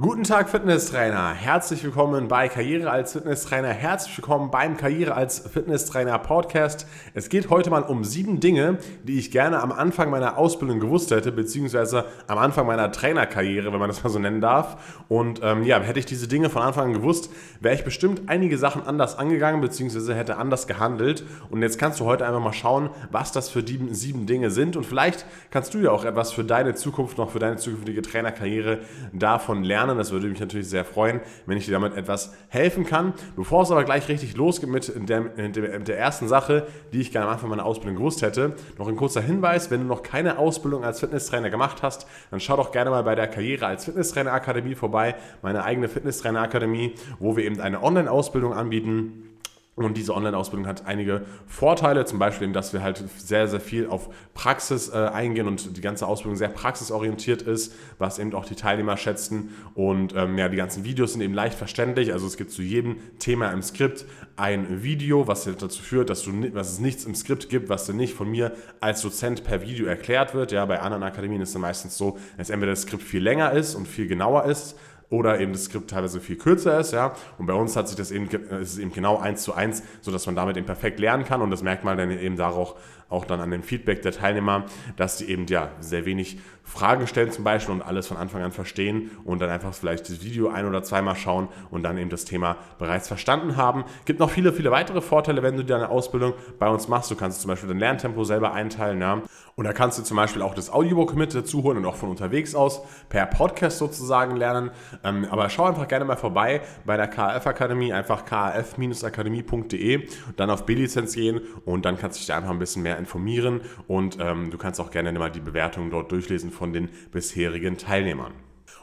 Guten Tag Fitnesstrainer, herzlich willkommen bei Karriere als Fitnesstrainer, herzlich willkommen beim Karriere als Fitnesstrainer Podcast. Es geht heute mal um sieben Dinge, die ich gerne am Anfang meiner Ausbildung gewusst hätte, beziehungsweise am Anfang meiner Trainerkarriere, wenn man das mal so nennen darf. Und ähm, ja, hätte ich diese Dinge von Anfang an gewusst, wäre ich bestimmt einige Sachen anders angegangen, beziehungsweise hätte anders gehandelt. Und jetzt kannst du heute einfach mal schauen, was das für die sieben Dinge sind. Und vielleicht kannst du ja auch etwas für deine Zukunft, noch für deine zukünftige Trainerkarriere davon lernen lernen. Das würde mich natürlich sehr freuen, wenn ich dir damit etwas helfen kann. Bevor es aber gleich richtig losgeht mit der, mit der ersten Sache, die ich gerne am Anfang meiner Ausbildung gewusst hätte, noch ein kurzer Hinweis, wenn du noch keine Ausbildung als Fitnesstrainer gemacht hast, dann schau doch gerne mal bei der Karriere als Fitnesstrainer Akademie vorbei, meine eigene Fitnesstrainer Akademie, wo wir eben eine Online-Ausbildung anbieten und diese Online-Ausbildung hat einige Vorteile, zum Beispiel, eben, dass wir halt sehr, sehr viel auf Praxis äh, eingehen und die ganze Ausbildung sehr praxisorientiert ist, was eben auch die Teilnehmer schätzen. Und ähm, ja, die ganzen Videos sind eben leicht verständlich. Also es gibt zu jedem Thema im Skript ein Video, was dazu führt, dass, du, dass es nichts im Skript gibt, was dir nicht von mir als Dozent per Video erklärt wird. Ja, bei anderen Akademien ist es meistens so, dass entweder das Skript viel länger ist und viel genauer ist, oder eben das Skript teilweise viel kürzer ist, ja. Und bei uns hat sich das eben, ist es eben genau eins zu eins, sodass man damit eben perfekt lernen kann und das merkt man dann eben darauf auch dann an dem Feedback der Teilnehmer, dass die eben ja sehr wenig Fragen stellen zum Beispiel und alles von Anfang an verstehen und dann einfach vielleicht das Video ein oder zweimal schauen und dann eben das Thema bereits verstanden haben. Gibt noch viele, viele weitere Vorteile, wenn du deine Ausbildung bei uns machst. Du kannst zum Beispiel dein Lerntempo selber einteilen, ja. Und da kannst du zum Beispiel auch das Audiobook mit dazu holen und auch von unterwegs aus per Podcast sozusagen lernen. Ähm, aber schau einfach gerne mal vorbei bei der KF Akademie, einfach kaf-akademie.de, dann auf B-Lizenz gehen und dann kannst du dich da einfach ein bisschen mehr informieren und ähm, du kannst auch gerne mal die Bewertungen dort durchlesen von den bisherigen Teilnehmern.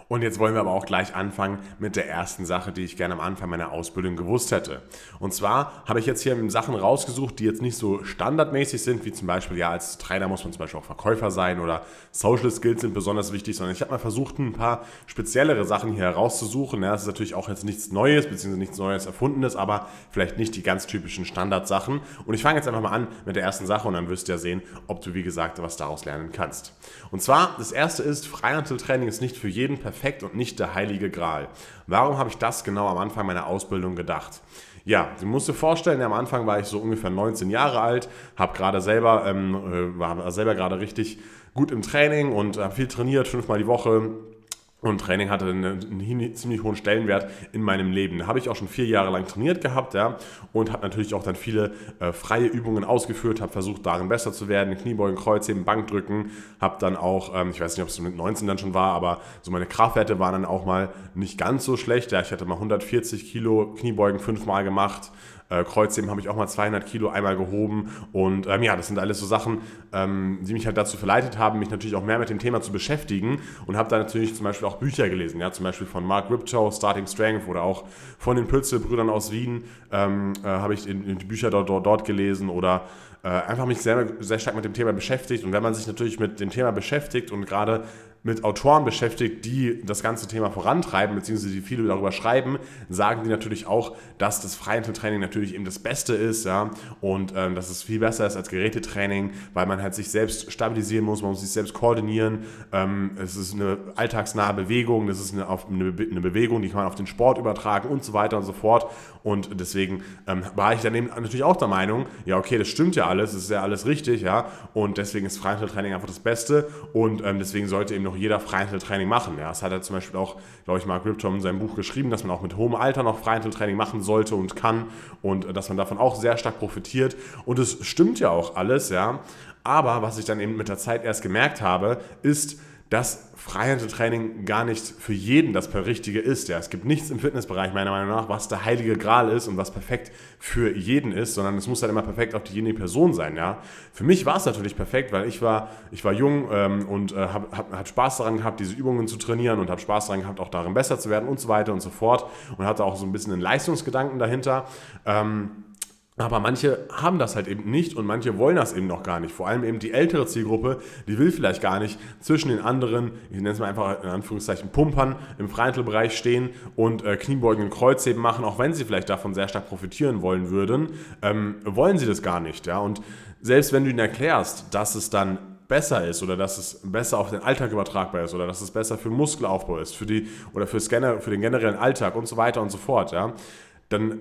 Und jetzt wollen wir aber auch gleich anfangen mit der ersten Sache, die ich gerne am Anfang meiner Ausbildung gewusst hätte. Und zwar habe ich jetzt hier Sachen rausgesucht, die jetzt nicht so standardmäßig sind, wie zum Beispiel, ja, als Trainer muss man zum Beispiel auch Verkäufer sein oder Social Skills sind besonders wichtig, sondern ich habe mal versucht, ein paar speziellere Sachen hier herauszusuchen. Ja, das ist natürlich auch jetzt nichts Neues, beziehungsweise nichts Neues Erfundenes, aber vielleicht nicht die ganz typischen Standardsachen. Und ich fange jetzt einfach mal an mit der ersten Sache und dann wirst du ja sehen, ob du, wie gesagt, was daraus lernen kannst. Und zwar, das erste ist, Freihandeltraining ist nicht für jeden perfekt perfekt und nicht der heilige Gral. Warum habe ich das genau am Anfang meiner Ausbildung gedacht? Ja, du musst dir vorstellen, am Anfang war ich so ungefähr 19 Jahre alt, habe gerade selber, ähm, äh, war selber gerade richtig gut im Training und habe viel trainiert, fünfmal die Woche, und Training hatte einen, einen, ziemlich hohen Stellenwert in meinem Leben. Habe ich auch schon vier Jahre lang trainiert gehabt, ja, und habe natürlich auch dann viele äh, freie Übungen ausgeführt, habe versucht, darin besser zu werden, Kniebeugen, Kreuzheben, Bankdrücken, habe dann auch, ähm, ich weiß nicht, ob es mit 19 dann schon war, aber so meine Kraftwerte waren dann auch mal nicht ganz so schlecht. Ja, ich hatte mal 140 Kilo Kniebeugen fünfmal gemacht, äh, Kreuzheben habe ich auch mal 200 Kilo einmal gehoben. Und ähm, ja, das sind alles so Sachen, ähm, die mich halt dazu verleitet haben, mich natürlich auch mehr mit dem Thema zu beschäftigen. Und habe da natürlich zum Beispiel auch Bücher gelesen, ja, zum Beispiel von Mark Riptow, Starting Strength oder auch von den Pützel-Brüdern aus Wien ähm, äh, habe ich in, in die Bücher dort, dort, dort gelesen oder äh, einfach mich sehr, sehr stark mit dem Thema beschäftigt. Und wenn man sich natürlich mit dem Thema beschäftigt und gerade mit Autoren beschäftigt, die das ganze Thema vorantreiben, beziehungsweise die viele darüber schreiben, sagen die natürlich auch, dass das Freihandeltraining natürlich eben das Beste ist, ja, und ähm, dass es viel besser ist als Gerätetraining, weil man halt sich selbst stabilisieren muss, man muss sich selbst koordinieren. Ähm, es ist eine alltagsnahe Bewegung, das ist eine, eine, eine, Bewegung, die kann man auf den Sport übertragen und so weiter und so fort. Und deswegen ähm, war ich dann eben natürlich auch der Meinung, ja, okay, das stimmt ja alles, das ist ja alles richtig, ja, und deswegen ist Freihandeltraining einfach das Beste und ähm, deswegen sollte eben noch jeder Freihandeltraining machen. Ja, das hat er zum Beispiel auch, glaube ich, Mark Ripton in seinem Buch geschrieben, dass man auch mit hohem Alter noch Freihandeltraining machen sollte und kann und äh, dass man davon auch sehr stark profitiert. Und es stimmt ja auch alles, ja. Aber was ich dann eben mit der Zeit erst gemerkt habe, ist, dass Freihandeltraining gar nicht für jeden das Richtige ist. Ja, es gibt nichts im Fitnessbereich meiner Meinung nach, was der heilige Gral ist und was perfekt für jeden ist, sondern es muss halt immer perfekt auf diejenige Person sein. Ja, für mich war es natürlich perfekt, weil ich war, ich war jung ähm, und äh, habe hab, hab Spaß daran gehabt, diese Übungen zu trainieren und habe Spaß daran gehabt, auch darin besser zu werden und so weiter und so fort und hatte auch so ein bisschen einen Leistungsgedanken dahinter. Ähm, aber manche haben das halt eben nicht und manche wollen das eben noch gar nicht. Vor allem eben die ältere Zielgruppe, die will vielleicht gar nicht zwischen den anderen, ich nenne es mal einfach in Anführungszeichen Pumpern, im Freihandelbereich stehen und äh, Kniebeugen und Kreuzheben machen, auch wenn sie vielleicht davon sehr stark profitieren wollen würden, ähm, wollen sie das gar nicht. Ja? Und selbst wenn du ihnen erklärst, dass es dann besser ist oder dass es besser auf den Alltag übertragbar ist oder dass es besser für Muskelaufbau ist, für die oder für, für den generellen Alltag und so weiter und so fort, ja, dann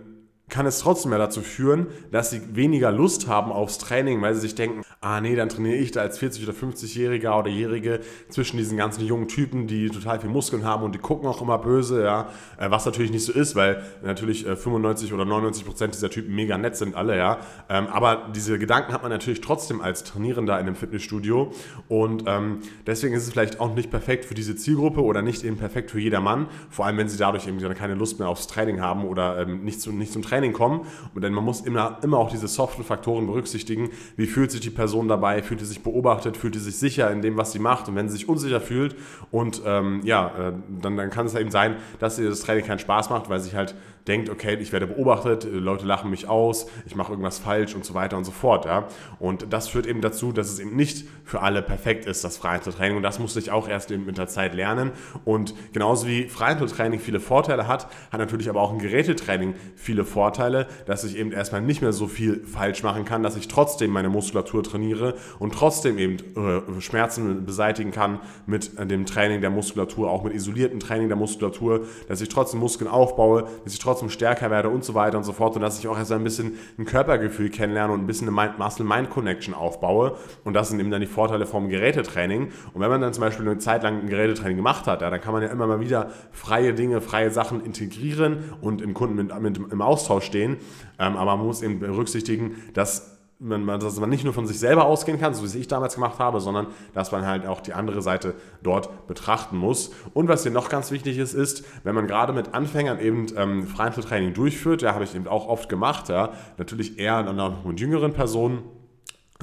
kann es trotzdem ja dazu führen, dass sie weniger Lust haben aufs Training, weil sie sich denken, ah nee, dann trainiere ich da als 40- oder 50-Jähriger oder Jährige zwischen diesen ganzen jungen Typen, die total viel Muskeln haben und die gucken auch immer böse, ja, äh, was natürlich nicht so ist, weil natürlich 95 äh, oder 99 Prozent dieser Typen mega nett sind alle, ja, ähm, aber diese Gedanken hat man natürlich trotzdem als Trainierender in einem Fitnessstudio und ähm, deswegen ist es vielleicht auch nicht perfekt für diese Zielgruppe oder nicht eben perfekt für jedermann, vor allem wenn sie dadurch eben keine Lust mehr aufs Training haben oder ähm, nicht, nicht zum Training Training kommen. Und denn man muss immer, immer auch diese soften Faktoren berücksichtigen. Wie fühlt sich die Person dabei? Fühlt sie sich beobachtet? Fühlt sie sich sicher in dem, was sie macht? Und wenn sie sich unsicher fühlt und ähm, ja, äh, dann, dann kann es eben sein, dass ihr das Training keinen Spaß macht, weil sich halt denkt, okay, ich werde beobachtet, Leute lachen mich aus, ich mache irgendwas falsch und so weiter und so fort. Ja? Und das führt eben dazu, dass es eben nicht für alle perfekt ist, das Freihandeltraining. Und das musste ich auch erst eben mit der Zeit lernen. Und genauso wie Freihandeltraining viele Vorteile hat, hat natürlich aber auch ein Gerätetraining viele Vorteile, dass ich eben erstmal nicht mehr so viel falsch machen kann, dass ich trotzdem meine Muskulatur trainiere und trotzdem eben äh, Schmerzen beseitigen kann mit dem Training der Muskulatur, auch mit isoliertem Training der Muskulatur, dass ich trotzdem Muskeln aufbaue, dass ich trotzdem trotzdem stärker werde und so weiter und so fort und dass ich auch erst ein bisschen ein Körpergefühl kennenlerne und ein bisschen eine Muscle-Mind-Connection aufbaue. Und das sind eben dann die Vorteile vom Gerätetraining. Und wenn man dann zum Beispiel eine Zeit lang ein Gerätetraining gemacht hat, ja, dann kann man ja immer mal wieder freie Dinge, freie Sachen integrieren und im Kunden mit, mit im Austausch stehen, ähm, aber man muss eben berücksichtigen, dass man, dass man nicht nur von sich selber ausgehen kann, so wie ich damals gemacht habe, sondern dass man halt auch die andere Seite dort betrachten muss. Und was hier noch ganz wichtig ist, ist, wenn man gerade mit Anfängern eben ähm, Freihandeltraining durchführt, ja, habe ich eben auch oft gemacht, ja, natürlich eher mit jüngeren Personen,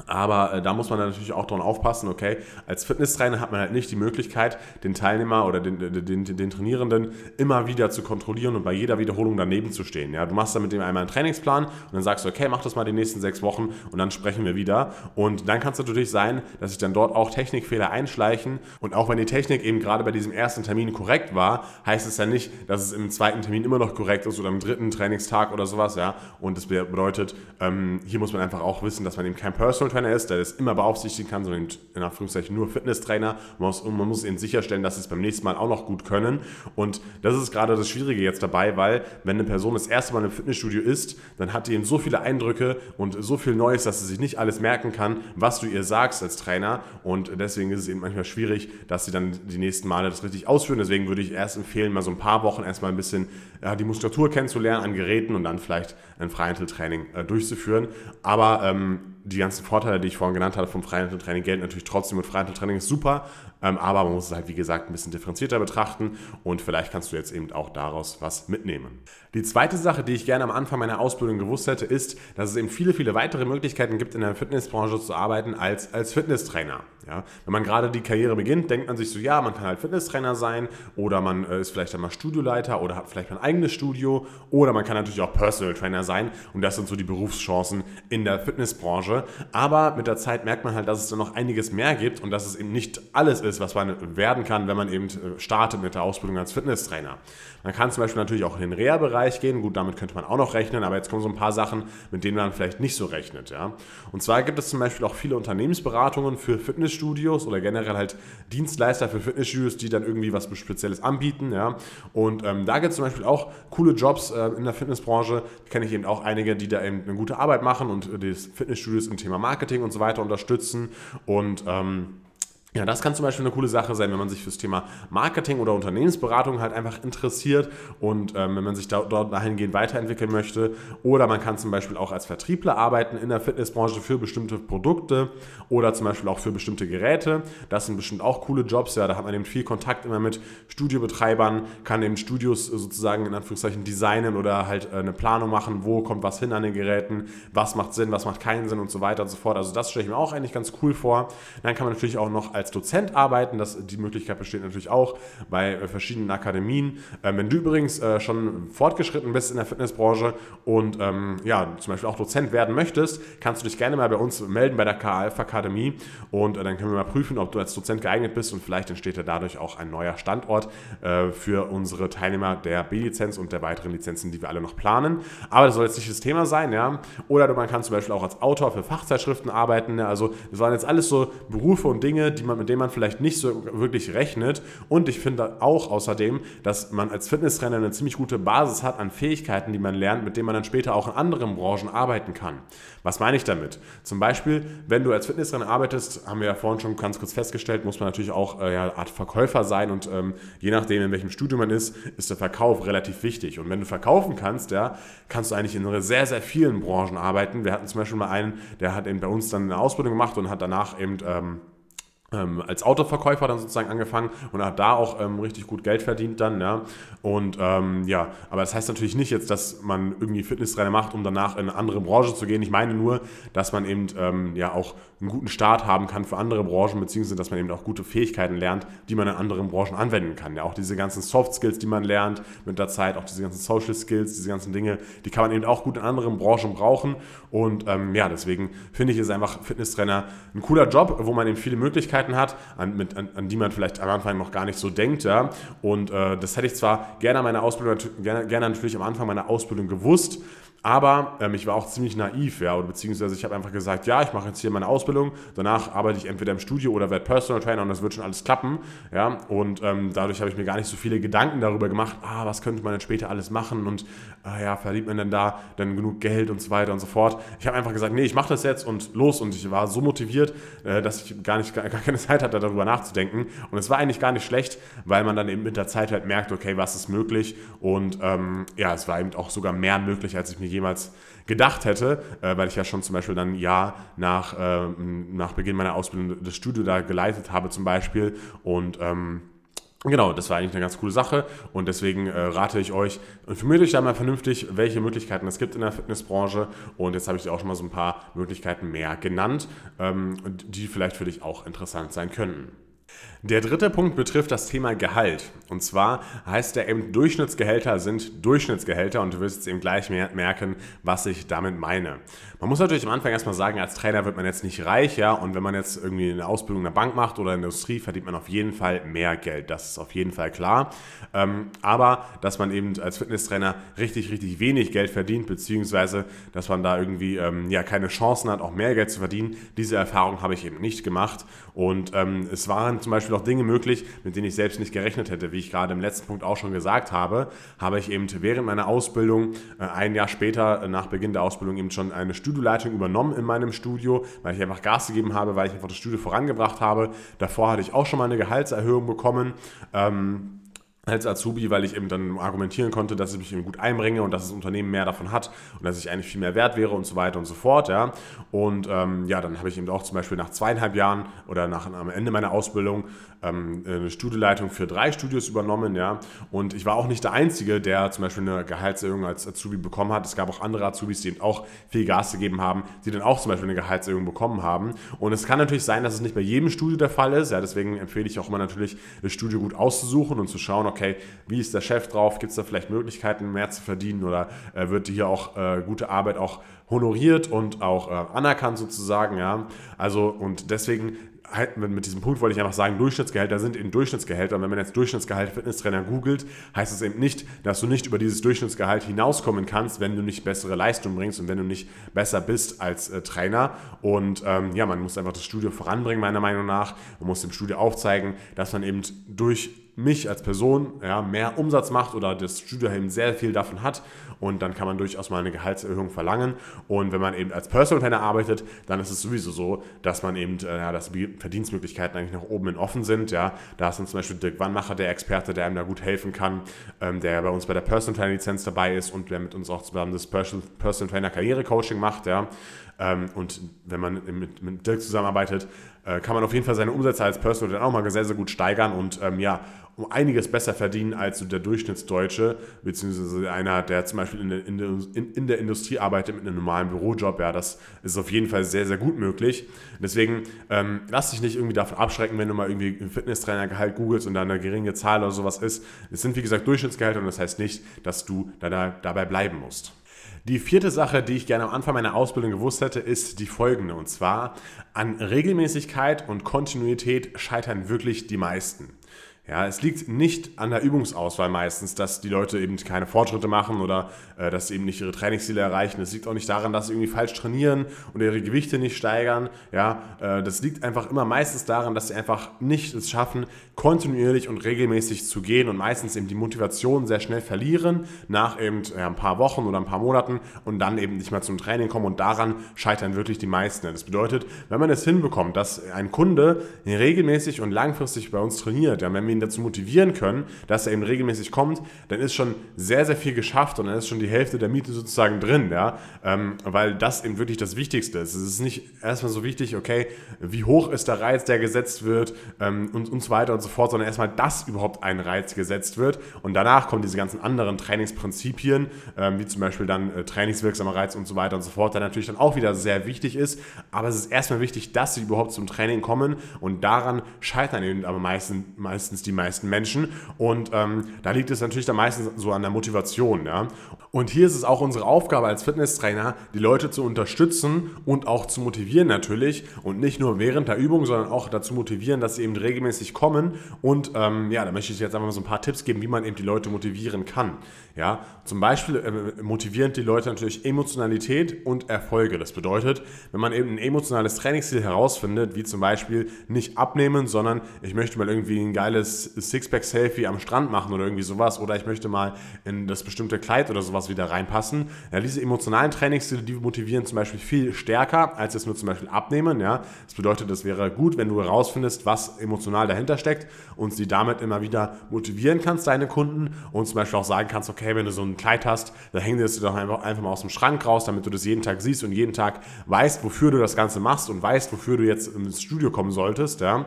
aber äh, da muss man natürlich auch dran aufpassen, okay, als Fitnesstrainer hat man halt nicht die Möglichkeit, den Teilnehmer oder den, den, den, den, Trainierenden immer wieder zu kontrollieren und bei jeder Wiederholung daneben zu stehen. Ja, du machst dann mit dem einmal einen Trainingsplan und dann sagst du, okay, mach das mal die nächsten sechs Wochen und dann sprechen wir wieder. Und dann kann es natürlich sein, dass sich dann dort auch Technikfehler einschleichen. Und auch wenn die Technik eben gerade bei diesem ersten Termin korrekt war, heißt es ja nicht, dass es im zweiten Termin immer noch korrekt ist oder im dritten Trainingstag oder sowas. Ja, und das bedeutet, ähm, hier muss man einfach auch wissen, dass man eben kein Personal Personal Trainer ist, der das immer beaufsichtigen kann, sondern in Anführungszeichen nur Fitnesstrainer. Man muss, man muss ihnen sicherstellen, dass sie es beim nächsten Mal auch noch gut können. Und das ist gerade das Schwierige jetzt dabei, weil wenn eine Person das erste Mal im Fitnessstudio ist, dann hat die eben so viele Eindrücke und so viel Neues, dass sie sich nicht alles merken kann, was du ihr sagst als Trainer. Und deswegen ist es eben manchmal schwierig, dass sie dann die nächsten Male das richtig ausführen. Deswegen würde ich erst empfehlen, mal so ein paar Wochen erstmal ein bisschen ja, die Muskulatur kennenzulernen an Geräten und dann vielleicht ein Freihandeltraining äh, durchzuführen. Aber ähm, die ganzen Vorteile, die ich vorhin genannt habe vom Freihandeltraining, gelten natürlich trotzdem und Freihandeltraining ist super, ähm, aber man muss es halt, wie gesagt, ein bisschen differenzierter betrachten und vielleicht kannst du jetzt eben auch daraus was mitnehmen. Die zweite Sache, die ich gerne am Anfang meiner Ausbildung gewusst hätte, ist, dass es eben viele, viele weitere Möglichkeiten gibt, in der Fitnessbranche zu arbeiten als, als Fitnesstrainer. Ja, wenn man gerade die Karriere beginnt, denkt man sich so, ja, man kann halt Fitnesstrainer sein oder man äh, ist vielleicht einmal Studioleiter oder hat vielleicht ein eigenes Studio oder man kann natürlich auch Personal Trainer sein und das sind so die Berufschancen in der Fitnessbranche. Aber mit der Zeit merkt man halt, dass es da noch einiges mehr gibt und dass es eben nicht alles ist, was man werden kann, wenn man eben äh, startet mit der Ausbildung als Fitnesstrainer. Man kann zum Beispiel natürlich auch in den Reha-Bereich gehen, gut, damit könnte man auch noch rechnen, aber jetzt kommen so ein paar Sachen, mit denen man vielleicht nicht so rechnet. Ja? Und zwar gibt es zum Beispiel auch viele Unternehmensberatungen für Fitness Fitnessstudios oder generell halt Dienstleister für Fitnessstudios, die dann irgendwie was Spezielles anbieten. Ja? Und ähm, da gibt es zum Beispiel auch coole Jobs äh, in der Fitnessbranche. Da kenne ich eben auch einige, die da eben eine gute Arbeit machen und äh, die Fitnessstudios im Thema Marketing und so weiter unterstützen. Und ähm, ja, das kann zum Beispiel eine coole Sache sein, wenn man sich fürs Thema Marketing oder Unternehmensberatung halt einfach interessiert und ähm, wenn man sich da, dort dahingehend weiterentwickeln möchte. Oder man kann zum Beispiel auch als Vertriebler arbeiten in der Fitnessbranche für bestimmte Produkte oder zum Beispiel auch für bestimmte Geräte. Das sind bestimmt auch coole Jobs. Ja, da hat man eben viel Kontakt immer mit Studiobetreibern, kann eben Studios sozusagen in Anführungszeichen designen oder halt äh, eine Planung machen, wo kommt was hin an den Geräten, was macht Sinn, was macht keinen Sinn und so weiter und so fort. Also das stelle ich mir auch eigentlich ganz cool vor. Dann kann man natürlich auch noch als als Dozent arbeiten. Das, die Möglichkeit besteht natürlich auch bei äh, verschiedenen Akademien. Ähm, wenn du übrigens äh, schon fortgeschritten bist in der Fitnessbranche und ähm, ja, zum Beispiel auch Dozent werden möchtest, kannst du dich gerne mal bei uns melden bei der KAF Akademie und äh, dann können wir mal prüfen, ob du als Dozent geeignet bist und vielleicht entsteht ja dadurch auch ein neuer Standort äh, für unsere Teilnehmer der B-Lizenz und der weiteren Lizenzen, die wir alle noch planen. Aber das soll jetzt nicht das Thema sein, ja. Oder man kann zum Beispiel auch als Autor für Fachzeitschriften arbeiten. Ja? Also das waren jetzt alles so Berufe und Dinge, die man, mit denen man vielleicht nicht so wirklich rechnet. Und ich finde auch außerdem, dass man als Fitnesstrainer eine ziemlich gute Basis hat an Fähigkeiten, die man lernt, mit denen man dann später auch in anderen Branchen arbeiten kann. Was meine ich damit? Zum Beispiel, wenn du als Fitnesstrainer arbeitest, haben wir ja vorhin schon ganz kurz festgestellt, muss man natürlich auch äh, ja, eine Art Verkäufer sein und ähm, je nachdem, in welchem Studium man ist, ist der Verkauf relativ wichtig. Und wenn du verkaufen kannst, ja, kannst du eigentlich in sehr, sehr vielen Branchen arbeiten. Wir hatten zum Beispiel mal einen, der hat eben bei uns dann eine Ausbildung gemacht und hat danach eben ähm, ähm, als Autoverkäufer dann sozusagen angefangen und hat da auch ähm, richtig gut Geld verdient dann, ja. Und ähm, ja, aber das heißt natürlich nicht jetzt, dass man irgendwie Fitnesstrainer macht, um danach in eine andere Branche zu gehen. Ich meine nur, dass man eben ähm, ja auch einen guten Start haben kann für andere Branchen, beziehungsweise dass man eben auch gute Fähigkeiten lernt, die man in anderen Branchen anwenden kann. Ja, auch diese ganzen Soft Skills, die man lernt mit der Zeit, auch diese ganzen Social Skills, diese ganzen Dinge, die kann man eben auch gut in anderen Branchen brauchen. Und ähm, ja, deswegen finde ich es einfach Fitnesstrainer ein cooler Job, wo man eben viele Möglichkeiten hat, an, mit, an, an die man vielleicht am Anfang noch gar nicht so denkt. Ja. Und äh, das hätte ich zwar gerne an meiner Ausbildung, gerne, gerne natürlich am Anfang meiner Ausbildung gewusst, aber ähm, ich war auch ziemlich naiv, ja, oder beziehungsweise ich habe einfach gesagt, ja, ich mache jetzt hier meine Ausbildung, danach arbeite ich entweder im Studio oder werde Personal Trainer und das wird schon alles klappen, ja, und ähm, dadurch habe ich mir gar nicht so viele Gedanken darüber gemacht, ah, was könnte man denn später alles machen und ah, ja, verdient man denn da dann genug Geld und so weiter und so fort. Ich habe einfach gesagt, nee, ich mache das jetzt und los. Und ich war so motiviert, äh, dass ich gar nicht gar, keine Zeit hatte, darüber nachzudenken. Und es war eigentlich gar nicht schlecht, weil man dann eben mit der Zeit halt merkt, okay, was ist möglich? Und ähm, ja, es war eben auch sogar mehr möglich, als ich mir jemals gedacht hätte, äh, weil ich ja schon zum Beispiel dann ein Jahr nach, äh, nach Beginn meiner Ausbildung das Studio da geleitet habe zum Beispiel. Und ähm, Genau, das war eigentlich eine ganz coole Sache. Und deswegen äh, rate ich euch, informiert euch da mal vernünftig, welche Möglichkeiten es gibt in der Fitnessbranche. Und jetzt habe ich dir auch schon mal so ein paar Möglichkeiten mehr genannt, ähm, die vielleicht für dich auch interessant sein könnten. Der dritte Punkt betrifft das Thema Gehalt. Und zwar heißt der eben, Durchschnittsgehälter sind Durchschnittsgehälter und du wirst jetzt eben gleich merken, was ich damit meine. Man muss natürlich am Anfang erstmal sagen, als Trainer wird man jetzt nicht reich, ja, und wenn man jetzt irgendwie eine Ausbildung in der Bank macht oder in der Industrie, verdient man auf jeden Fall mehr Geld. Das ist auf jeden Fall klar. Ähm, aber dass man eben als Fitnesstrainer richtig, richtig wenig Geld verdient, beziehungsweise dass man da irgendwie ähm, ja keine Chancen hat, auch mehr Geld zu verdienen, diese Erfahrung habe ich eben nicht gemacht. Und ähm, es waren zum Beispiel auch Dinge möglich, mit denen ich selbst nicht gerechnet hätte. Wie ich gerade im letzten Punkt auch schon gesagt habe, habe ich eben während meiner Ausbildung, äh, ein Jahr später äh, nach Beginn der Ausbildung, eben schon eine Studioleitung übernommen in meinem Studio, weil ich einfach Gas gegeben habe, weil ich einfach das Studio vorangebracht habe. Davor hatte ich auch schon mal eine Gehaltserhöhung bekommen. Ähm, als Azubi, weil ich eben dann argumentieren konnte, dass ich mich eben gut einbringe und dass das Unternehmen mehr davon hat und dass ich eigentlich viel mehr wert wäre und so weiter und so fort. Ja. Und ähm, ja, dann habe ich eben auch zum Beispiel nach zweieinhalb Jahren oder nach am Ende meiner Ausbildung ähm, eine Studioleitung für drei Studios übernommen. Ja. Und ich war auch nicht der Einzige, der zum Beispiel eine Gehaltserhöhung als Azubi bekommen hat. Es gab auch andere Azubis, die eben auch viel Gas gegeben haben, die dann auch zum Beispiel eine Gehaltserhöhung bekommen haben. Und es kann natürlich sein, dass es nicht bei jedem Studio der Fall ist. Ja. Deswegen empfehle ich auch immer natürlich, das Studio gut auszusuchen und zu schauen, okay, wie ist der Chef drauf? Gibt es da vielleicht Möglichkeiten, mehr zu verdienen oder äh, wird hier auch äh, gute Arbeit auch honoriert und auch äh, anerkannt sozusagen, ja? Also und deswegen mit diesem Punkt wollte ich einfach sagen, Durchschnittsgehälter sind in Durchschnittsgehälter. Und wenn man jetzt Durchschnittsgehalt Fitnesstrainer googelt, heißt es eben nicht, dass du nicht über dieses Durchschnittsgehalt hinauskommen kannst, wenn du nicht bessere Leistung bringst und wenn du nicht besser bist als äh, Trainer. Und ähm, ja, man muss einfach das Studio voranbringen, meiner Meinung nach. Man muss dem Studio aufzeigen, dass man eben durch mich als Person ja, mehr Umsatz macht oder das Studio eben sehr viel davon hat und dann kann man durchaus mal eine Gehaltserhöhung verlangen. Und wenn man eben als Personal Trainer arbeitet, dann ist es sowieso so, dass man eben, äh, ja, dass die Verdienstmöglichkeiten eigentlich nach oben hin offen sind. Ja. Da ist dann zum Beispiel Dirk Wannmacher der Experte, der einem da gut helfen kann, ähm, der bei uns bei der Personal Trainer Lizenz dabei ist und der mit uns auch zusammen das Personal, Personal Trainer Karriere Coaching macht. Ja. Ähm, und wenn man mit, mit Dirk zusammenarbeitet, äh, kann man auf jeden Fall seine Umsätze als Personal dann auch mal sehr, sehr gut steigern und ähm, ja, um einiges besser verdienen als der Durchschnittsdeutsche, beziehungsweise einer, der zum Beispiel in der, in, in der Industrie arbeitet mit einem normalen Bürojob. Ja, das ist auf jeden Fall sehr, sehr gut möglich. Deswegen ähm, lass dich nicht irgendwie davon abschrecken, wenn du mal irgendwie ein Fitnesstrainergehalt googelst und da eine geringe Zahl oder sowas ist. Es sind wie gesagt Durchschnittsgehälter und das heißt nicht, dass du da, dabei bleiben musst. Die vierte Sache, die ich gerne am Anfang meiner Ausbildung gewusst hätte, ist die folgende. Und zwar, an Regelmäßigkeit und Kontinuität scheitern wirklich die meisten. Ja, es liegt nicht an der Übungsauswahl meistens, dass die Leute eben keine Fortschritte machen oder äh, dass sie eben nicht ihre Trainingsziele erreichen. Es liegt auch nicht daran, dass sie irgendwie falsch trainieren und ihre Gewichte nicht steigern. Ja, äh, das liegt einfach immer meistens daran, dass sie einfach nicht es schaffen, kontinuierlich und regelmäßig zu gehen und meistens eben die Motivation sehr schnell verlieren nach eben ja, ein paar Wochen oder ein paar Monaten und dann eben nicht mehr zum Training kommen und daran scheitern wirklich die meisten. Das bedeutet, wenn man es hinbekommt, dass ein Kunde regelmäßig und langfristig bei uns trainiert, ja, wenn wir ihn dazu motivieren können, dass er eben regelmäßig kommt, dann ist schon sehr, sehr viel geschafft und dann ist schon die Hälfte der Miete sozusagen drin, ja, ähm, weil das eben wirklich das Wichtigste ist. Es ist nicht erstmal so wichtig, okay, wie hoch ist der Reiz, der gesetzt wird ähm, und, und so weiter und so fort, sondern erstmal, dass überhaupt ein Reiz gesetzt wird. Und danach kommen diese ganzen anderen Trainingsprinzipien, ähm, wie zum Beispiel dann äh, trainingswirksamer Reiz und so weiter und so fort, der natürlich dann auch wieder sehr wichtig ist, aber es ist erstmal wichtig, dass sie überhaupt zum Training kommen. Und daran scheitern eben aber meistens, meistens die meisten Menschen. Und ähm, da liegt es natürlich dann meistens so an der Motivation. Ja? Und hier ist es auch unsere Aufgabe als Fitnesstrainer, die Leute zu unterstützen und auch zu motivieren natürlich. Und nicht nur während der Übung, sondern auch dazu motivieren, dass sie eben regelmäßig kommen. Und ähm, ja, da möchte ich jetzt einfach mal so ein paar Tipps geben, wie man eben die Leute motivieren kann. Ja, zum Beispiel äh, motivieren die Leute natürlich Emotionalität und Erfolge. Das bedeutet, wenn man eben ein emotionales Trainingsziel herausfindet, wie zum Beispiel nicht abnehmen, sondern ich möchte mal irgendwie ein geiles Sixpack-Selfie am Strand machen oder irgendwie sowas, oder ich möchte mal in das bestimmte Kleid oder sowas wieder reinpassen. Ja, diese emotionalen Trainingsziele, die motivieren zum Beispiel viel stärker, als es nur zum Beispiel abnehmen. Ja, das bedeutet, es wäre gut, wenn du herausfindest, was emotional dahinter steckt und sie damit immer wieder motivieren kannst, deine Kunden, und zum Beispiel auch sagen kannst, okay, okay, wenn du so ein Kleid hast, dann häng dir das doch einfach, einfach mal aus dem Schrank raus, damit du das jeden Tag siehst und jeden Tag weißt, wofür du das Ganze machst und weißt, wofür du jetzt ins Studio kommen solltest. Ja.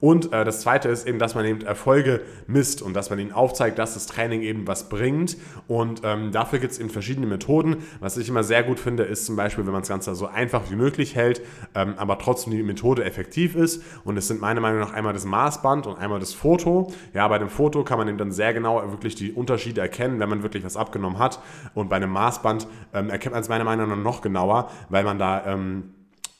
Und äh, das Zweite ist eben, dass man eben Erfolge misst und dass man ihnen aufzeigt, dass das Training eben was bringt. Und ähm, dafür gibt es eben verschiedene Methoden. Was ich immer sehr gut finde, ist zum Beispiel, wenn man das Ganze so einfach wie möglich hält, ähm, aber trotzdem die Methode effektiv ist. Und es sind meiner Meinung nach einmal das Maßband und einmal das Foto. Ja, bei dem Foto kann man eben dann sehr genau wirklich die Unterschiede erkennen, wenn man wirklich was abgenommen hat. Und bei einem Maßband ähm, erkennt man es meiner Meinung nach noch genauer, weil man da ähm,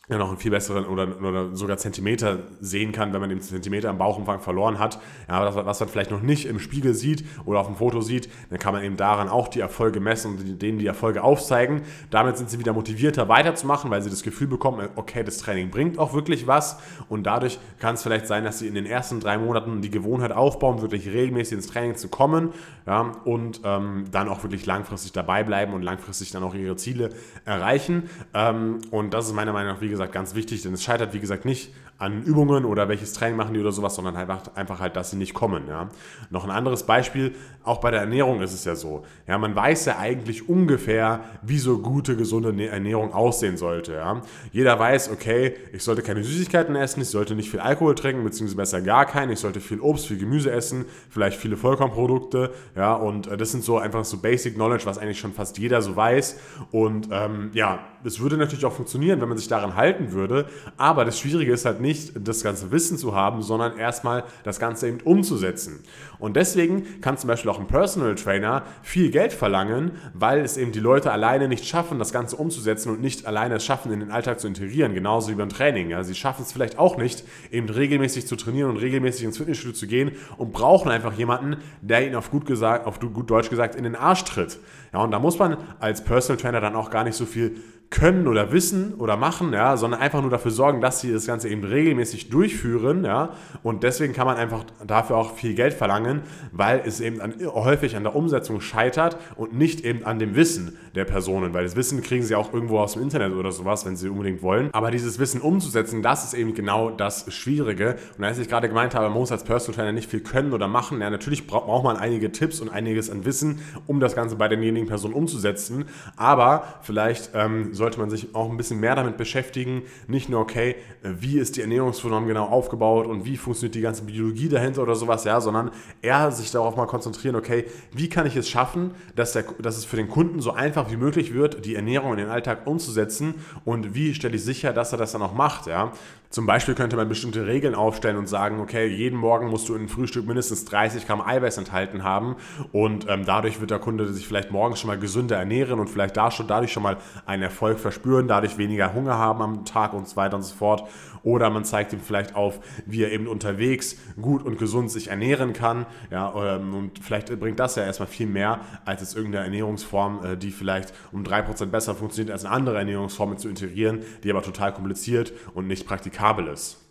ja noch einen viel besseren oder, oder sogar Zentimeter sehen kann, wenn man den Zentimeter am Bauchumfang verloren hat. Ja, das, was man vielleicht noch nicht im Spiegel sieht oder auf dem Foto sieht, dann kann man eben daran auch die Erfolge messen und denen die Erfolge aufzeigen. Damit sind sie wieder motivierter weiterzumachen, weil sie das Gefühl bekommen, okay, das Training bringt auch wirklich was und dadurch kann es vielleicht sein, dass sie in den ersten drei Monaten die Gewohnheit aufbauen, wirklich regelmäßig ins Training zu kommen ja, und ähm, dann auch wirklich langfristig dabei bleiben und langfristig dann auch ihre Ziele erreichen. Ähm, und das ist meiner Meinung nach, wie gesagt, gesagt, ganz wichtig, denn es scheitert, wie gesagt, nicht an Übungen oder welches Training machen die oder sowas, sondern einfach, einfach halt, dass sie nicht kommen. Ja. Noch ein anderes Beispiel, auch bei der Ernährung ist es ja so. Ja, man weiß ja eigentlich ungefähr, wie so gute, gesunde Ernährung aussehen sollte. Ja. Jeder weiß, okay, ich sollte keine Süßigkeiten essen, ich sollte nicht viel Alkohol trinken, beziehungsweise besser gar keinen, ich sollte viel Obst, viel Gemüse essen, vielleicht viele Vollkornprodukte. Ja, und äh, das sind so einfach so Basic Knowledge, was eigentlich schon fast jeder so weiß. Und ähm, ja, es würde natürlich auch funktionieren, wenn man sich daran halten würde. Aber das Schwierige ist halt nicht, das ganze Wissen zu haben, sondern erstmal das Ganze eben umzusetzen. Und deswegen kann zum Beispiel auch ein Personal Trainer viel Geld verlangen, weil es eben die Leute alleine nicht schaffen, das Ganze umzusetzen und nicht alleine es schaffen, in den Alltag zu integrieren. Genauso wie beim Training. Ja, sie schaffen es vielleicht auch nicht, eben regelmäßig zu trainieren und regelmäßig ins Fitnessstudio zu gehen und brauchen einfach jemanden, der ihnen auf gut, gesagt, auf gut Deutsch gesagt in den Arsch tritt. Ja, und da muss man als Personal Trainer dann auch gar nicht so viel können oder wissen oder machen, ja, sondern einfach nur dafür sorgen, dass sie das Ganze eben regelmäßig durchführen, ja, und deswegen kann man einfach dafür auch viel Geld verlangen, weil es eben an, häufig an der Umsetzung scheitert und nicht eben an dem Wissen der Personen, weil das Wissen kriegen sie auch irgendwo aus dem Internet oder sowas, wenn sie unbedingt wollen, aber dieses Wissen umzusetzen, das ist eben genau das Schwierige. Und als ich gerade gemeint habe, man muss als Personal Trainer nicht viel können oder machen, ja, natürlich braucht man einige Tipps und einiges an Wissen, um das Ganze bei denjenigen Personen umzusetzen, aber vielleicht ähm, sollte man sich auch ein bisschen mehr damit beschäftigen. Nicht nur, okay, wie ist die Ernährungsform genau aufgebaut und wie funktioniert die ganze Biologie dahinter oder sowas, ja, sondern eher sich darauf mal konzentrieren, okay, wie kann ich es schaffen, dass, der, dass es für den Kunden so einfach wie möglich wird, die Ernährung in den Alltag umzusetzen und wie stelle ich sicher, dass er das dann auch macht, ja. Zum Beispiel könnte man bestimmte Regeln aufstellen und sagen, okay, jeden Morgen musst du in Frühstück mindestens 30 Gramm Eiweiß enthalten haben und ähm, dadurch wird der Kunde sich vielleicht morgens schon mal gesünder ernähren und vielleicht da schon, dadurch schon mal einen Erfolg verspüren, dadurch weniger Hunger haben am Tag und so weiter und so fort. Oder man zeigt ihm vielleicht auf, wie er eben unterwegs gut und gesund sich ernähren kann. Ja, ähm, und vielleicht bringt das ja erstmal viel mehr, als jetzt irgendeine Ernährungsform, äh, die vielleicht um 3% besser funktioniert als eine andere Ernährungsform zu integrieren, die aber total kompliziert und nicht praktikabel ist.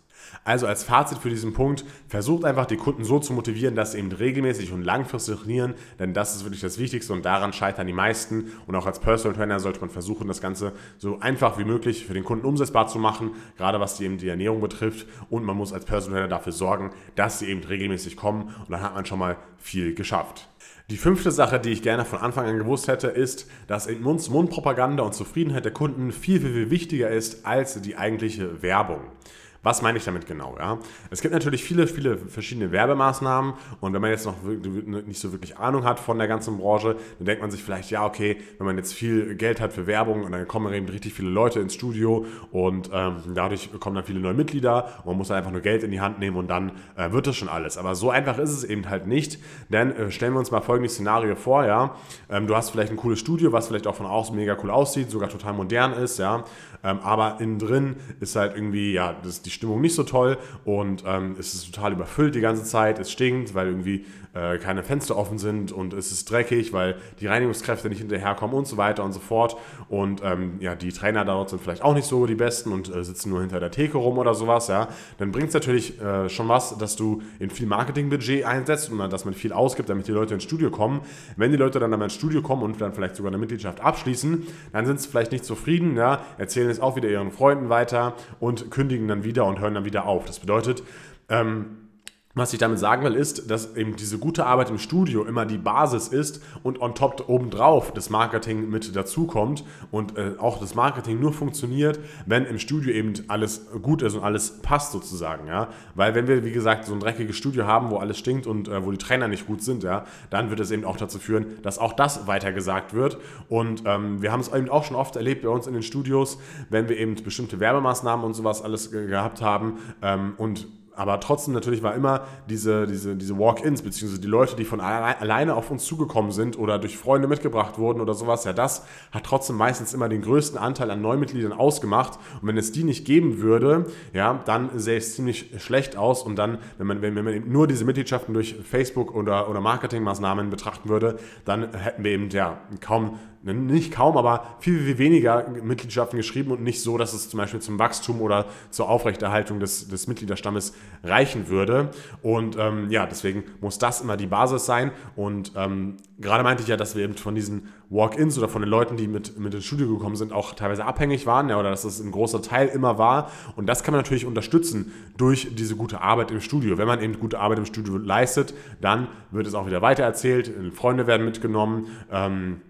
Also als Fazit für diesen Punkt, versucht einfach die Kunden so zu motivieren, dass sie eben regelmäßig und langfristig trainieren, denn das ist wirklich das Wichtigste und daran scheitern die meisten. Und auch als Personal Trainer sollte man versuchen, das Ganze so einfach wie möglich für den Kunden umsetzbar zu machen, gerade was die eben die Ernährung betrifft. Und man muss als Personal Trainer dafür sorgen, dass sie eben regelmäßig kommen und dann hat man schon mal viel geschafft. Die fünfte Sache, die ich gerne von Anfang an gewusst hätte, ist, dass in Mund-zu-Mund-Propaganda und Zufriedenheit der Kunden viel, viel, viel wichtiger ist als die eigentliche Werbung. Was meine ich damit genau? Ja? Es gibt natürlich viele, viele verschiedene Werbemaßnahmen und wenn man jetzt noch nicht so wirklich Ahnung hat von der ganzen Branche, dann denkt man sich vielleicht, ja, okay, wenn man jetzt viel Geld hat für Werbung und dann kommen eben richtig viele Leute ins Studio und ähm, dadurch kommen dann viele neue Mitglieder und man muss einfach nur Geld in die Hand nehmen und dann äh, wird das schon alles. Aber so einfach ist es eben halt nicht, denn äh, stellen wir uns mal folgendes Szenario vor, ja, ähm, du hast vielleicht ein cooles Studio, was vielleicht auch von außen mega cool aussieht, sogar total modern ist, ja, ähm, aber innen drin ist halt irgendwie, ja, das, die Stimmung nicht so toll und ähm, es ist total überfüllt die ganze Zeit, es stinkt, weil irgendwie äh, keine Fenster offen sind und es ist dreckig, weil die Reinigungskräfte nicht hinterherkommen und so weiter und so fort. Und ähm, ja, die Trainer dort sind vielleicht auch nicht so die besten und äh, sitzen nur hinter der Theke rum oder sowas, ja. Dann bringt es natürlich äh, schon was, dass du in viel Marketingbudget einsetzt und dass man viel ausgibt, damit die Leute ins Studio kommen. Wenn die Leute dann ins Studio kommen und dann vielleicht sogar eine Mitgliedschaft abschließen, dann sind sie vielleicht nicht zufrieden, ja, erzählen es auch wieder ihren Freunden weiter und kündigen dann wieder und hören dann wieder auf. Das bedeutet, ähm, was ich damit sagen will, ist, dass eben diese gute Arbeit im Studio immer die Basis ist und on top obendrauf das Marketing mit dazukommt und äh, auch das Marketing nur funktioniert, wenn im Studio eben alles gut ist und alles passt sozusagen, ja. Weil wenn wir, wie gesagt, so ein dreckiges Studio haben, wo alles stinkt und äh, wo die Trainer nicht gut sind, ja, dann wird es eben auch dazu führen, dass auch das weitergesagt wird. Und ähm, wir haben es eben auch schon oft erlebt bei uns in den Studios, wenn wir eben bestimmte Werbemaßnahmen und sowas alles gehabt haben ähm, und aber trotzdem natürlich war immer diese, diese, diese Walk-ins, beziehungsweise die Leute, die von alleine auf uns zugekommen sind oder durch Freunde mitgebracht wurden oder sowas, ja, das hat trotzdem meistens immer den größten Anteil an Neumitgliedern ausgemacht. Und wenn es die nicht geben würde, ja, dann sähe es ziemlich schlecht aus. Und dann, wenn man, wenn, wenn man eben nur diese Mitgliedschaften durch Facebook oder, oder Marketingmaßnahmen betrachten würde, dann hätten wir eben ja kaum nicht kaum, aber viel, viel weniger Mitgliedschaften geschrieben und nicht so, dass es zum Beispiel zum Wachstum oder zur Aufrechterhaltung des, des Mitgliederstammes reichen würde. Und ähm, ja, deswegen muss das immer die Basis sein. Und ähm, gerade meinte ich ja, dass wir eben von diesen Walk-ins oder von den Leuten, die mit, mit ins Studio gekommen sind, auch teilweise abhängig waren, ja, oder dass das ein großer Teil immer war. Und das kann man natürlich unterstützen durch diese gute Arbeit im Studio. Wenn man eben gute Arbeit im Studio leistet, dann wird es auch wieder weitererzählt, Freunde werden mitgenommen. Ähm,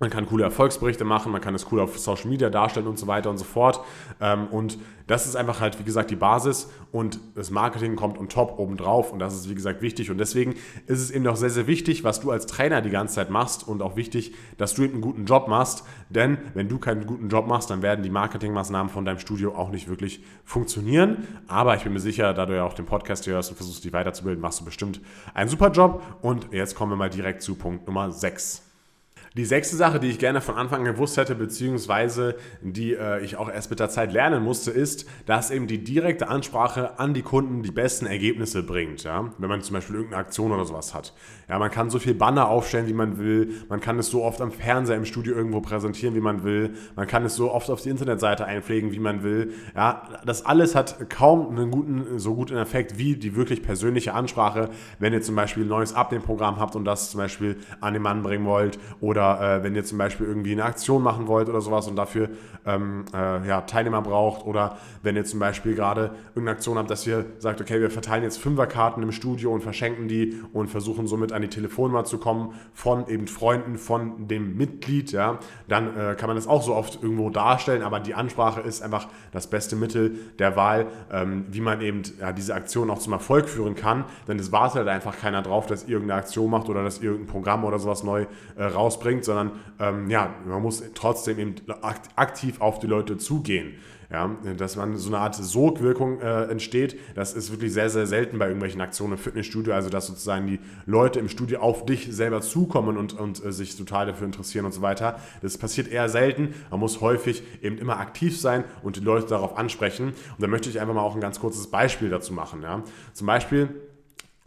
man kann coole Erfolgsberichte machen, man kann es cool auf Social Media darstellen und so weiter und so fort. Ähm, und das ist einfach halt, wie gesagt, die Basis und das Marketing kommt on top obendrauf und das ist, wie gesagt, wichtig. Und deswegen ist es eben auch sehr, sehr wichtig, was du als Trainer die ganze Zeit machst und auch wichtig, dass du eben einen guten Job machst. Denn wenn du keinen guten Job machst, dann werden die Marketingmaßnahmen von deinem Studio auch nicht wirklich funktionieren. Aber ich bin mir sicher, da du ja auch den Podcast hörst und versuchst, dich weiterzubilden, machst du bestimmt einen super Job. Und jetzt kommen wir mal direkt zu Punkt Nummer 6. Die sechste Sache, die ich gerne von Anfang an gewusst hätte, beziehungsweise die äh, ich auch erst mit der Zeit lernen musste, ist, dass eben die direkte Ansprache an die Kunden die besten Ergebnisse bringt. Ja? Wenn man zum Beispiel irgendeine Aktion oder sowas hat. Ja, man kann so viel Banner aufstellen, wie man will. Man kann es so oft am Fernseher im Studio irgendwo präsentieren, wie man will. Man kann es so oft auf die Internetseite einpflegen, wie man will. Ja, das alles hat kaum einen guten, so guten Effekt wie die wirklich persönliche Ansprache, wenn ihr zum Beispiel ein neues Abnehmprogramm habt und das zum Beispiel an den Mann bringen wollt oder äh, wenn ihr zum Beispiel irgendwie eine Aktion machen wollt oder sowas und dafür ähm, äh, ja, Teilnehmer braucht oder wenn ihr zum Beispiel gerade irgendeine Aktion habt, dass ihr sagt, okay, wir verteilen jetzt Fünferkarten im Studio und verschenken die und versuchen somit an die Telefonnummer zu kommen von eben Freunden von dem Mitglied, ja, dann äh, kann man das auch so oft irgendwo darstellen, aber die Ansprache ist einfach das beste Mittel der Wahl, ähm, wie man eben ja, diese Aktion auch zum Erfolg führen kann, denn es wartet halt einfach keiner drauf, dass irgendeine Aktion macht oder dass irgendein Programm oder sowas neu äh, rausbringt, sondern ähm, ja, man muss trotzdem eben aktiv auf die Leute zugehen. Ja, dass man so eine Art Sogwirkung äh, entsteht, das ist wirklich sehr, sehr selten bei irgendwelchen Aktionen im Fitnessstudio. Also, dass sozusagen die Leute im Studio auf dich selber zukommen und, und äh, sich total dafür interessieren und so weiter. Das passiert eher selten. Man muss häufig eben immer aktiv sein und die Leute darauf ansprechen. Und da möchte ich einfach mal auch ein ganz kurzes Beispiel dazu machen. Ja. Zum Beispiel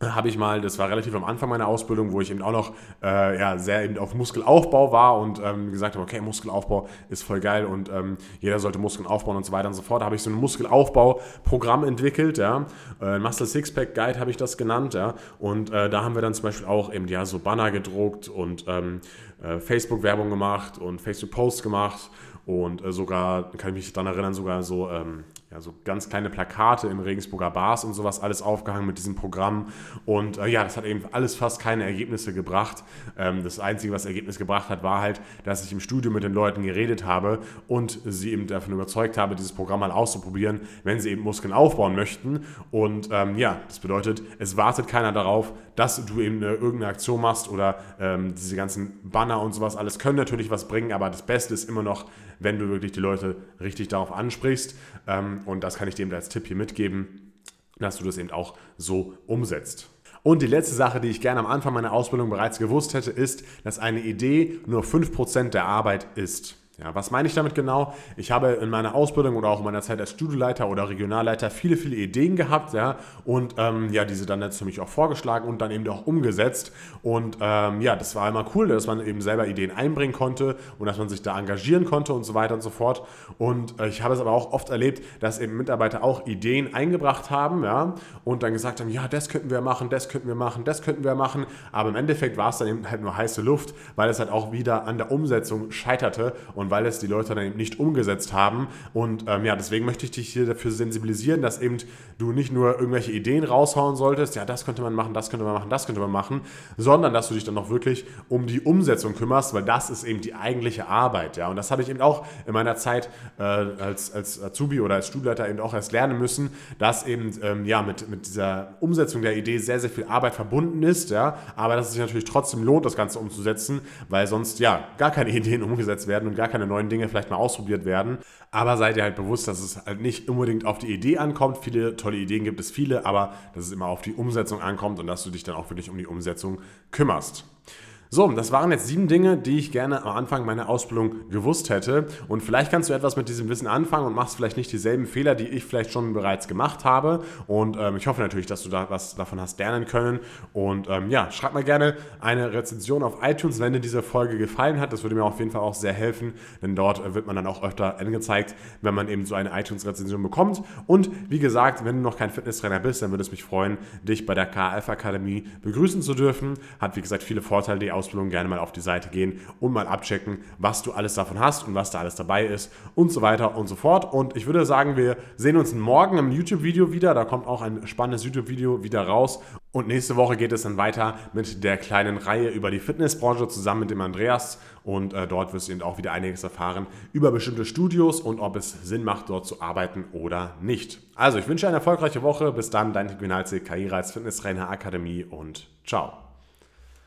habe ich mal, das war relativ am Anfang meiner Ausbildung, wo ich eben auch noch äh, ja, sehr eben auf Muskelaufbau war und ähm, gesagt habe, okay, Muskelaufbau ist voll geil und ähm, jeder sollte Muskeln aufbauen und so weiter und so fort. Da habe ich so ein Muskelaufbau-Programm entwickelt, ja. Äh, Muscle Sixpack Guide habe ich das genannt, ja. Und äh, da haben wir dann zum Beispiel auch eben ja so Banner gedruckt und ähm, äh, Facebook-Werbung gemacht und Facebook-Posts gemacht und äh, sogar, kann ich mich dann erinnern, sogar so ähm, ja, so ganz kleine Plakate in Regensburger Bars und sowas alles aufgehangen mit diesem Programm. Und äh, ja, das hat eben alles fast keine Ergebnisse gebracht. Ähm, das Einzige, was Ergebnis gebracht hat, war halt, dass ich im Studio mit den Leuten geredet habe und sie eben davon überzeugt habe, dieses Programm mal auszuprobieren, wenn sie eben Muskeln aufbauen möchten. Und ähm, ja, das bedeutet, es wartet keiner darauf, dass du eben äh, irgendeine Aktion machst oder ähm, diese ganzen Banner und sowas alles können natürlich was bringen, aber das Beste ist immer noch, wenn du wirklich die Leute richtig darauf ansprichst. Ähm, und das kann ich dir als Tipp hier mitgeben, dass du das eben auch so umsetzt. Und die letzte Sache, die ich gerne am Anfang meiner Ausbildung bereits gewusst hätte, ist, dass eine Idee nur 5% der Arbeit ist. Ja, was meine ich damit genau? Ich habe in meiner Ausbildung oder auch in meiner Zeit als Studioleiter oder Regionalleiter viele, viele Ideen gehabt, ja, und ähm, ja, diese dann mich auch vorgeschlagen und dann eben auch umgesetzt. Und ähm, ja, das war immer cool, dass man eben selber Ideen einbringen konnte und dass man sich da engagieren konnte und so weiter und so fort. Und äh, ich habe es aber auch oft erlebt, dass eben Mitarbeiter auch Ideen eingebracht haben, ja, und dann gesagt haben, ja, das könnten wir machen, das könnten wir machen, das könnten wir machen. Aber im Endeffekt war es dann eben halt nur heiße Luft, weil es halt auch wieder an der Umsetzung scheiterte. Und weil es die Leute dann eben nicht umgesetzt haben. Und ähm, ja, deswegen möchte ich dich hier dafür sensibilisieren, dass eben du nicht nur irgendwelche Ideen raushauen solltest, ja, das könnte man machen, das könnte man machen, das könnte man machen, sondern dass du dich dann auch wirklich um die Umsetzung kümmerst, weil das ist eben die eigentliche Arbeit. Ja, und das habe ich eben auch in meiner Zeit äh, als, als Azubi oder als Studleiter eben auch erst lernen müssen, dass eben ähm, ja, mit, mit dieser Umsetzung der Idee sehr, sehr viel Arbeit verbunden ist, ja, aber dass es sich natürlich trotzdem lohnt, das Ganze umzusetzen, weil sonst ja gar keine Ideen umgesetzt werden und gar keine neuen Dinge vielleicht mal ausprobiert werden. Aber seid ihr halt bewusst, dass es halt nicht unbedingt auf die Idee ankommt. Viele tolle Ideen gibt es viele, aber dass es immer auf die Umsetzung ankommt und dass du dich dann auch wirklich um die Umsetzung kümmerst. So, das waren jetzt sieben Dinge, die ich gerne am Anfang meiner Ausbildung gewusst hätte. Und vielleicht kannst du etwas mit diesem Wissen anfangen und machst vielleicht nicht dieselben Fehler, die ich vielleicht schon bereits gemacht habe. Und ähm, ich hoffe natürlich, dass du da was davon hast lernen können. Und ähm, ja, schreib mal gerne eine Rezension auf iTunes, wenn dir diese Folge gefallen hat. Das würde mir auf jeden Fall auch sehr helfen, denn dort wird man dann auch öfter angezeigt, wenn man eben so eine iTunes-Rezension bekommt. Und wie gesagt, wenn du noch kein Fitnesstrainer bist, dann würde es mich freuen, dich bei der KF Akademie begrüßen zu dürfen. Hat wie gesagt viele Vorteile, die Ausbildung gerne mal auf die Seite gehen und mal abchecken, was du alles davon hast und was da alles dabei ist und so weiter und so fort. Und ich würde sagen, wir sehen uns morgen im YouTube-Video wieder. Da kommt auch ein spannendes YouTube-Video wieder raus. Und nächste Woche geht es dann weiter mit der kleinen Reihe über die Fitnessbranche zusammen mit dem Andreas. Und äh, dort wirst du eben auch wieder einiges erfahren über bestimmte Studios und ob es Sinn macht, dort zu arbeiten oder nicht. Also, ich wünsche eine erfolgreiche Woche. Bis dann, dein Quinalzi, Karriere als Fitnesstrainer Akademie und ciao.